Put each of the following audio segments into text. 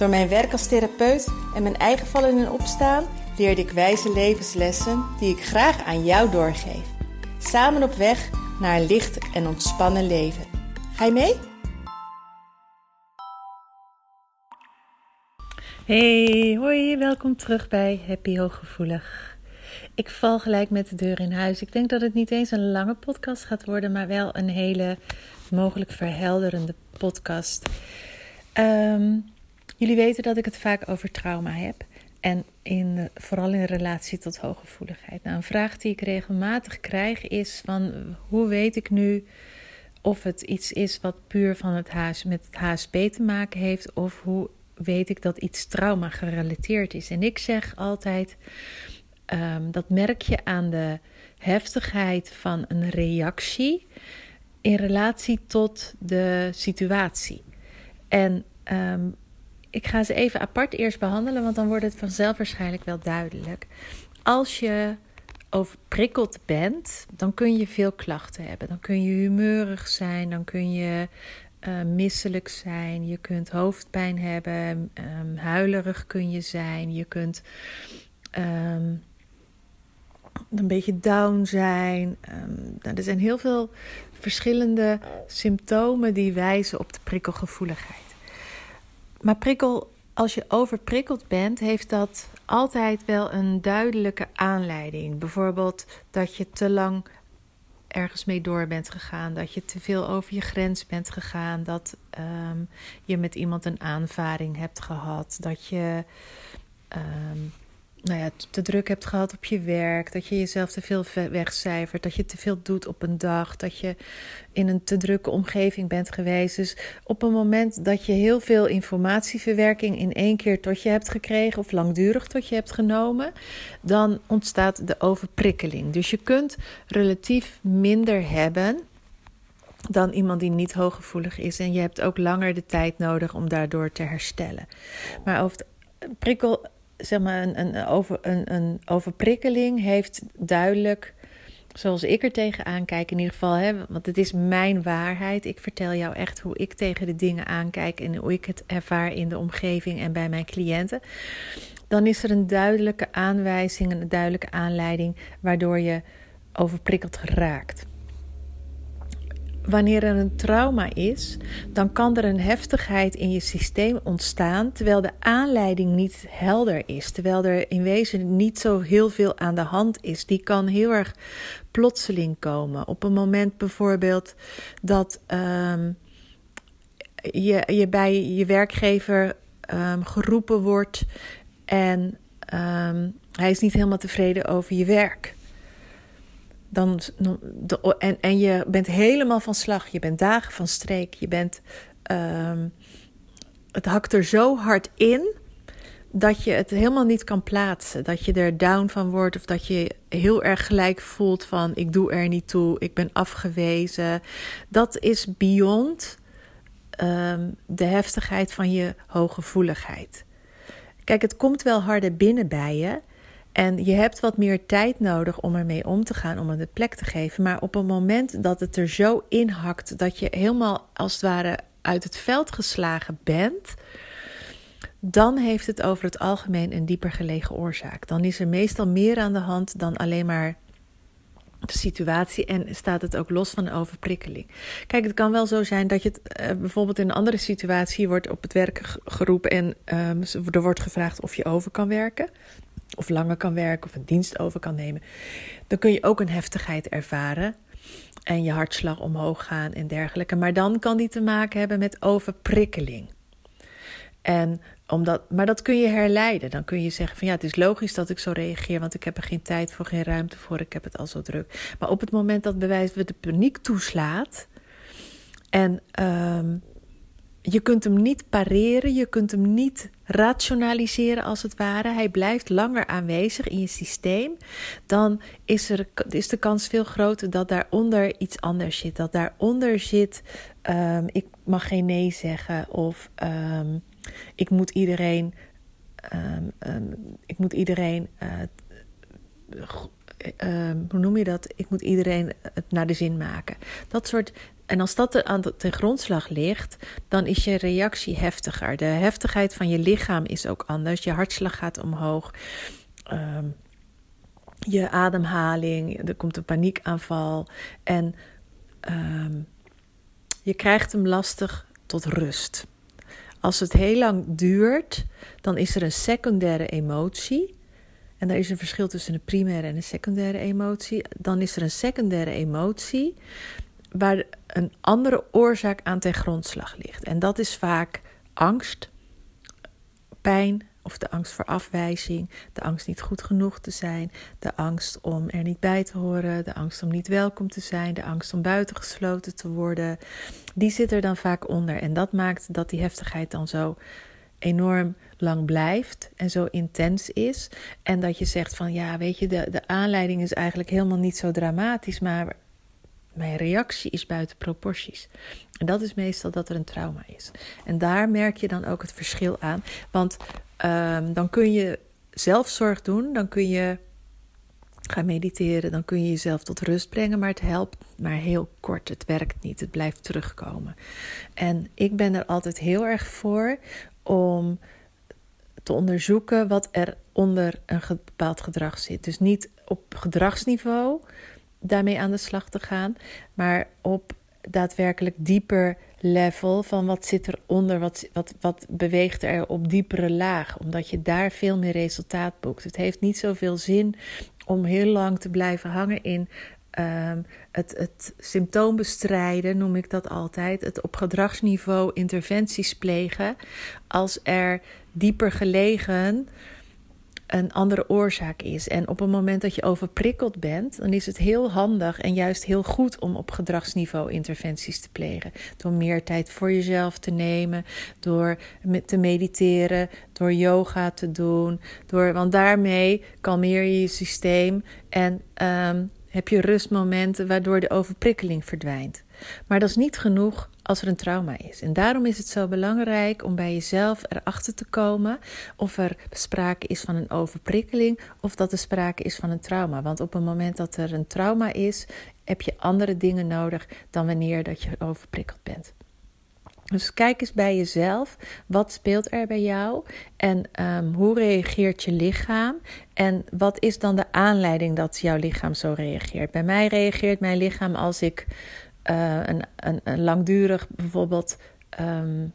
Door mijn werk als therapeut en mijn eigen vallen en opstaan leerde ik wijze levenslessen die ik graag aan jou doorgeef. Samen op weg naar een licht en ontspannen leven. Ga je mee? Hey, hoi, welkom terug bij Happy Hooggevoelig. Ik val gelijk met de deur in huis. Ik denk dat het niet eens een lange podcast gaat worden, maar wel een hele mogelijk verhelderende podcast. Um, Jullie weten dat ik het vaak over trauma heb. En in, vooral in relatie tot hooggevoeligheid. Nou, een vraag die ik regelmatig krijg is van hoe weet ik nu of het iets is wat puur van het HS, met het HSP te maken heeft of hoe weet ik dat iets trauma gerelateerd is. En ik zeg altijd um, dat merk je aan de heftigheid van een reactie in relatie tot de situatie. En um, ik ga ze even apart eerst behandelen, want dan wordt het vanzelf waarschijnlijk wel duidelijk. Als je overprikkeld bent, dan kun je veel klachten hebben. Dan kun je humeurig zijn, dan kun je uh, misselijk zijn, je kunt hoofdpijn hebben, um, huilerig kun je zijn, je kunt um, een beetje down zijn. Um, nou, er zijn heel veel verschillende symptomen die wijzen op de prikkelgevoeligheid. Maar prikkel, als je overprikkeld bent, heeft dat altijd wel een duidelijke aanleiding. Bijvoorbeeld dat je te lang ergens mee door bent gegaan, dat je te veel over je grens bent gegaan, dat um, je met iemand een aanvaring hebt gehad, dat je um, nou ja, te druk hebt gehad op je werk, dat je jezelf te veel wegcijfert, dat je te veel doet op een dag, dat je in een te drukke omgeving bent geweest. Dus op een moment dat je heel veel informatieverwerking in één keer tot je hebt gekregen of langdurig tot je hebt genomen, dan ontstaat de overprikkeling. Dus je kunt relatief minder hebben dan iemand die niet hooggevoelig is. En je hebt ook langer de tijd nodig om daardoor te herstellen. Maar over het prikkel zeg maar, een, een, over, een, een overprikkeling heeft duidelijk, zoals ik er tegenaan kijk in ieder geval, hè, want het is mijn waarheid. Ik vertel jou echt hoe ik tegen de dingen aankijk en hoe ik het ervaar in de omgeving en bij mijn cliënten. Dan is er een duidelijke aanwijzing, een duidelijke aanleiding waardoor je overprikkeld raakt wanneer er een trauma is, dan kan er een heftigheid in je systeem ontstaan terwijl de aanleiding niet helder is, terwijl er in wezen niet zo heel veel aan de hand is. Die kan heel erg plotseling komen. Op een moment bijvoorbeeld dat um, je, je bij je werkgever um, geroepen wordt en um, hij is niet helemaal tevreden over je werk dan, en, en je bent helemaal van slag. Je bent dagen van streek. Je bent, uh, het hakt er zo hard in dat je het helemaal niet kan plaatsen. Dat je er down van wordt of dat je heel erg gelijk voelt van ik doe er niet toe, ik ben afgewezen. Dat is beyond um, de heftigheid van je hooggevoeligheid. Kijk, het komt wel harder binnen bij je. En je hebt wat meer tijd nodig om ermee om te gaan, om het de plek te geven. Maar op een moment dat het er zo inhakt dat je helemaal als het ware uit het veld geslagen bent, dan heeft het over het algemeen een dieper gelegen oorzaak. Dan is er meestal meer aan de hand dan alleen maar de situatie en staat het ook los van de overprikkeling. Kijk, het kan wel zo zijn dat je het uh, bijvoorbeeld in een andere situatie wordt op het werk geroepen en um, er wordt gevraagd of je over kan werken of langer kan werken of een dienst over kan nemen, dan kun je ook een heftigheid ervaren en je hartslag omhoog gaan en dergelijke. Maar dan kan die te maken hebben met overprikkeling. En omdat, maar dat kun je herleiden. Dan kun je zeggen van ja, het is logisch dat ik zo reageer, want ik heb er geen tijd voor, geen ruimte voor, ik heb het al zo druk. Maar op het moment dat bewijs we de paniek toeslaat en um, je kunt hem niet pareren, je kunt hem niet rationaliseren als het ware. Hij blijft langer aanwezig in je systeem. Dan is, er, is de kans veel groter dat daaronder iets anders zit. Dat daaronder zit, um, ik mag geen nee zeggen of um, ik moet iedereen, um, ik moet iedereen uh, hoe noem je dat? Ik moet iedereen het naar de zin maken. Dat soort en als dat aan de, ten grondslag ligt, dan is je reactie heftiger. De heftigheid van je lichaam is ook anders. Je hartslag gaat omhoog. Um, je ademhaling, er komt een paniekaanval. En um, je krijgt hem lastig tot rust. Als het heel lang duurt, dan is er een secundaire emotie. En er is een verschil tussen een primaire en een secundaire emotie. Dan is er een secundaire emotie waar een andere oorzaak aan ten grondslag ligt. En dat is vaak angst, pijn of de angst voor afwijzing, de angst niet goed genoeg te zijn, de angst om er niet bij te horen, de angst om niet welkom te zijn, de angst om buitengesloten te worden. Die zit er dan vaak onder en dat maakt dat die heftigheid dan zo enorm lang blijft en zo intens is. En dat je zegt van ja, weet je, de, de aanleiding is eigenlijk helemaal niet zo dramatisch, maar mijn reactie is buiten proporties. En dat is meestal dat er een trauma is. En daar merk je dan ook het verschil aan. Want um, dan kun je zelfzorg doen, dan kun je gaan mediteren, dan kun je jezelf tot rust brengen, maar het helpt maar heel kort. Het werkt niet, het blijft terugkomen. En ik ben er altijd heel erg voor om te onderzoeken wat er onder een bepaald gedrag zit. Dus niet op gedragsniveau daarmee aan de slag te gaan, maar op daadwerkelijk dieper level van wat zit eronder, wat, wat, wat beweegt er op diepere laag, omdat je daar veel meer resultaat boekt. Het heeft niet zoveel zin om heel lang te blijven hangen in um, het, het symptoom bestrijden, noem ik dat altijd, het op gedragsniveau interventies plegen, als er dieper gelegen een andere oorzaak is. En op het moment dat je overprikkeld bent, dan is het heel handig en juist heel goed om op gedragsniveau interventies te plegen. Door meer tijd voor jezelf te nemen, door te mediteren, door yoga te doen. Door, want daarmee kalmeer je je systeem en um, heb je rustmomenten waardoor de overprikkeling verdwijnt. Maar dat is niet genoeg als er een trauma is. En daarom is het zo belangrijk om bij jezelf erachter te komen of er sprake is van een overprikkeling of dat er sprake is van een trauma. Want op het moment dat er een trauma is, heb je andere dingen nodig dan wanneer dat je overprikkeld bent. Dus kijk eens bij jezelf. Wat speelt er bij jou? En um, hoe reageert je lichaam? En wat is dan de aanleiding dat jouw lichaam zo reageert? Bij mij reageert mijn lichaam als ik uh, een, een, een, langdurig bijvoorbeeld um,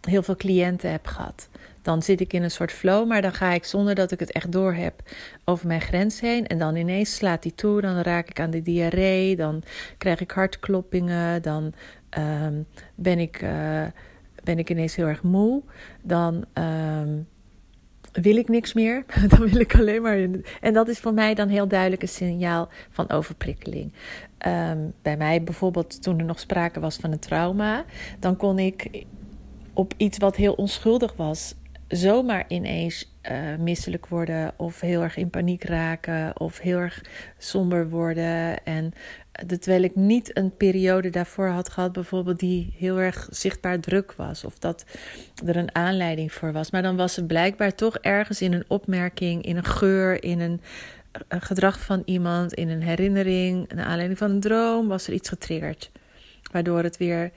heel veel cliënten heb gehad. Dan zit ik in een soort flow, maar dan ga ik zonder dat ik het echt door heb over mijn grens heen. En dan ineens slaat die toe, dan raak ik aan de diarree, dan krijg ik hartkloppingen, dan um, ben, ik, uh, ben ik ineens heel erg moe. Dan um, wil ik niks meer. Dan wil ik alleen maar. En dat is voor mij dan heel duidelijk een signaal van overprikkeling. Um, bij mij bijvoorbeeld, toen er nog sprake was van een trauma, dan kon ik op iets wat heel onschuldig was, zomaar ineens uh, misselijk worden of heel erg in paniek raken of heel erg somber worden. En terwijl ik niet een periode daarvoor had gehad, bijvoorbeeld die heel erg zichtbaar druk was of dat er een aanleiding voor was. Maar dan was het blijkbaar toch ergens in een opmerking, in een geur, in een, gedrag van iemand, in een herinnering, een aanleiding van een droom, was er iets getriggerd. Waardoor het weer,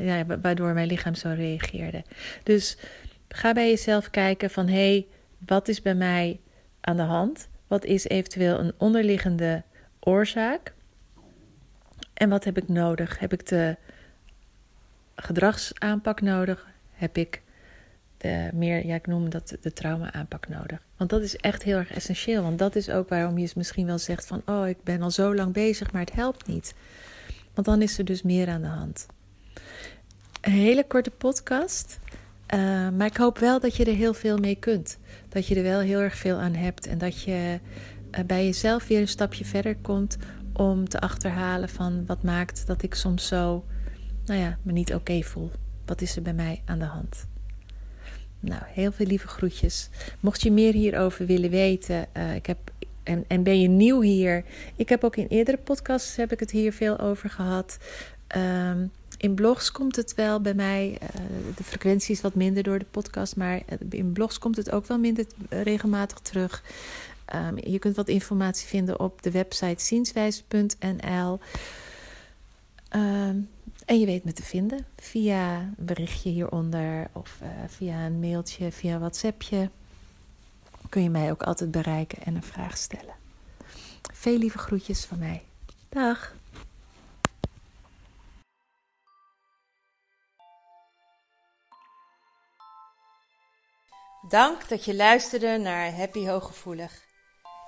ja, waardoor mijn lichaam zo reageerde. Dus ga bij jezelf kijken van hé, hey, wat is bij mij aan de hand? Wat is eventueel een onderliggende oorzaak. En wat heb ik nodig? Heb ik de gedragsaanpak nodig? Heb ik de meer, ja, ik noem dat de trauma-aanpak nodig? Want dat is echt heel erg essentieel. Want dat is ook waarom je misschien wel zegt van, oh, ik ben al zo lang bezig, maar het helpt niet. Want dan is er dus meer aan de hand. Een hele korte podcast. Uh, maar ik hoop wel dat je er heel veel mee kunt. Dat je er wel heel erg veel aan hebt. En dat je eh, bij jezelf weer een stapje verder komt om te achterhalen van wat maakt dat ik soms zo nou ja, me niet oké voel. Wat is er bij mij aan de hand? Nou, heel veel lieve groetjes. Mocht je meer hierover willen weten, uh, ik heb, en, en ben je nieuw hier, ik heb ook in eerdere podcasts heb ik het hier veel over gehad. Um, in blogs komt het wel bij mij. Uh, de frequentie is wat minder door de podcast, maar in blogs komt het ook wel minder regelmatig terug. Um, je kunt wat informatie vinden op de website zienswijze.nl. Um, en je weet me te vinden via een berichtje hieronder of uh, via een mailtje, via WhatsAppje. Kun je mij ook altijd bereiken en een vraag stellen. Veel lieve groetjes van mij. Dag. Dank dat je luisterde naar Happy Hooggevoelig.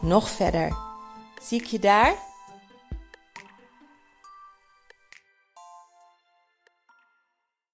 nog verder. Zie ik je daar?